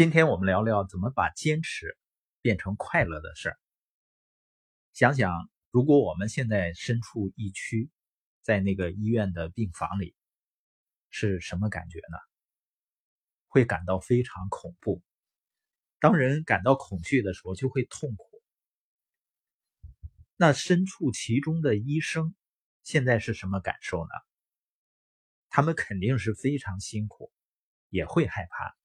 今天我们聊聊怎么把坚持变成快乐的事儿。想想，如果我们现在身处疫区，在那个医院的病房里，是什么感觉呢？会感到非常恐怖。当人感到恐惧的时候，就会痛苦。那身处其中的医生现在是什么感受呢？他们肯定是非常辛苦，也会害怕。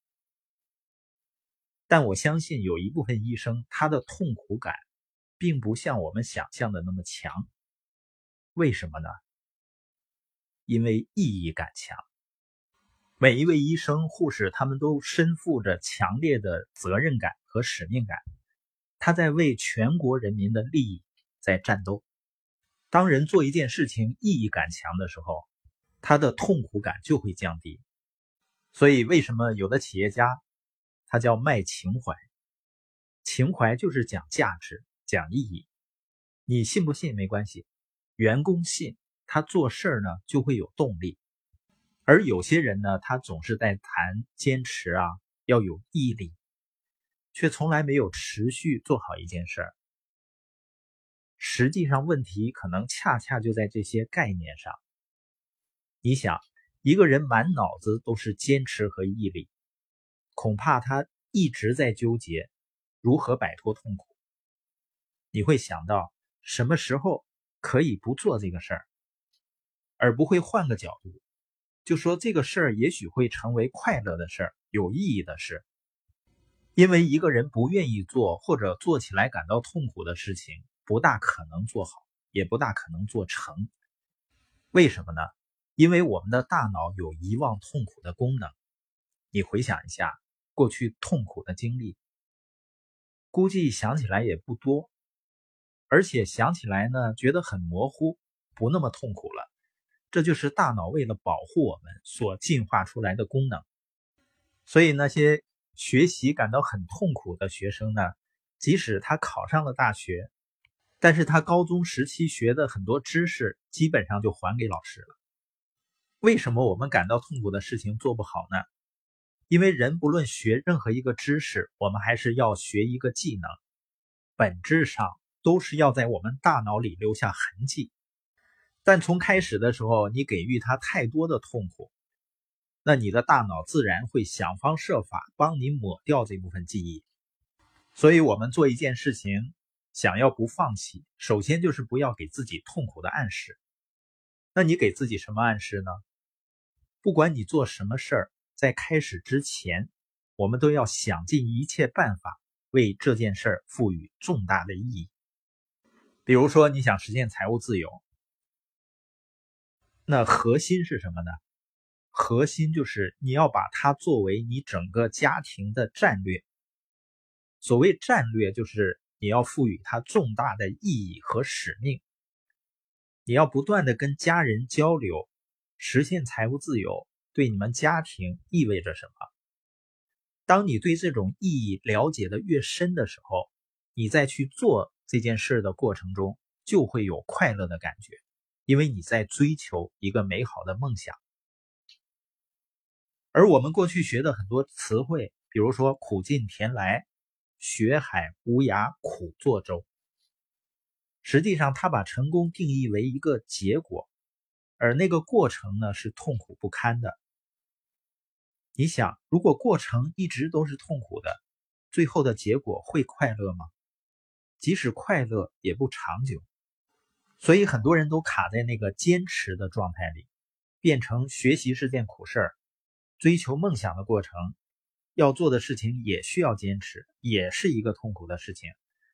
但我相信有一部分医生，他的痛苦感并不像我们想象的那么强。为什么呢？因为意义感强。每一位医生、护士，他们都身负着强烈的责任感和使命感，他在为全国人民的利益在战斗。当人做一件事情意义感强的时候，他的痛苦感就会降低。所以，为什么有的企业家？它叫卖情怀，情怀就是讲价值、讲意义。你信不信没关系，员工信，他做事呢就会有动力。而有些人呢，他总是在谈坚持啊，要有毅力，却从来没有持续做好一件事。实际上，问题可能恰恰就在这些概念上。你想，一个人满脑子都是坚持和毅力。恐怕他一直在纠结如何摆脱痛苦。你会想到什么时候可以不做这个事儿，而不会换个角度，就说这个事儿也许会成为快乐的事儿、有意义的事。因为一个人不愿意做或者做起来感到痛苦的事情，不大可能做好，也不大可能做成。为什么呢？因为我们的大脑有遗忘痛苦的功能。你回想一下。过去痛苦的经历，估计想起来也不多，而且想起来呢，觉得很模糊，不那么痛苦了。这就是大脑为了保护我们所进化出来的功能。所以那些学习感到很痛苦的学生呢，即使他考上了大学，但是他高中时期学的很多知识，基本上就还给老师了。为什么我们感到痛苦的事情做不好呢？因为人不论学任何一个知识，我们还是要学一个技能，本质上都是要在我们大脑里留下痕迹。但从开始的时候，你给予他太多的痛苦，那你的大脑自然会想方设法帮你抹掉这部分记忆。所以，我们做一件事情，想要不放弃，首先就是不要给自己痛苦的暗示。那你给自己什么暗示呢？不管你做什么事儿。在开始之前，我们都要想尽一切办法为这件事儿赋予重大的意义。比如说，你想实现财务自由，那核心是什么呢？核心就是你要把它作为你整个家庭的战略。所谓战略，就是你要赋予它重大的意义和使命。你要不断的跟家人交流，实现财务自由。对你们家庭意味着什么？当你对这种意义了解的越深的时候，你再去做这件事的过程中，就会有快乐的感觉，因为你在追求一个美好的梦想。而我们过去学的很多词汇，比如说“苦尽甜来”“学海无涯苦作舟”，实际上它把成功定义为一个结果，而那个过程呢，是痛苦不堪的。你想，如果过程一直都是痛苦的，最后的结果会快乐吗？即使快乐，也不长久。所以很多人都卡在那个坚持的状态里，变成学习是件苦事儿，追求梦想的过程，要做的事情也需要坚持，也是一个痛苦的事情，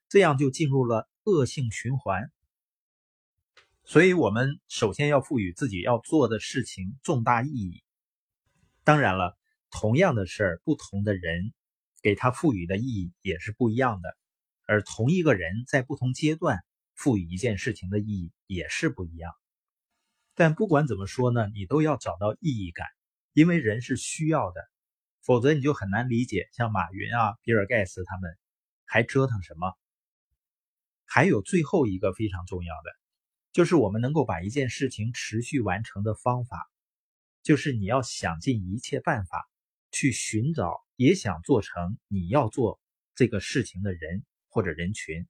这样就进入了恶性循环。所以，我们首先要赋予自己要做的事情重大意义。当然了。同样的事儿，不同的人给他赋予的意义也是不一样的，而同一个人在不同阶段赋予一件事情的意义也是不一样。但不管怎么说呢，你都要找到意义感，因为人是需要的，否则你就很难理解像马云啊、比尔盖茨他们还折腾什么。还有最后一个非常重要的，就是我们能够把一件事情持续完成的方法，就是你要想尽一切办法。去寻找也想做成你要做这个事情的人或者人群，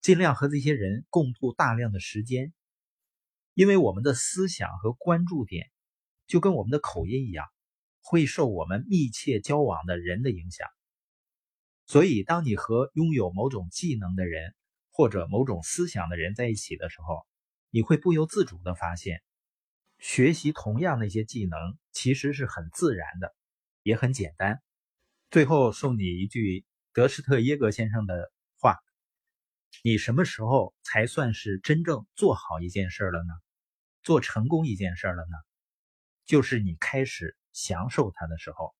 尽量和这些人共度大量的时间，因为我们的思想和关注点就跟我们的口音一样，会受我们密切交往的人的影响。所以，当你和拥有某种技能的人或者某种思想的人在一起的时候，你会不由自主的发现，学习同样那些技能其实是很自然的，也很简单。最后送你一句德施特耶格先生的话：你什么时候才算是真正做好一件事了呢？做成功一件事了呢？就是你开始享受它的时候。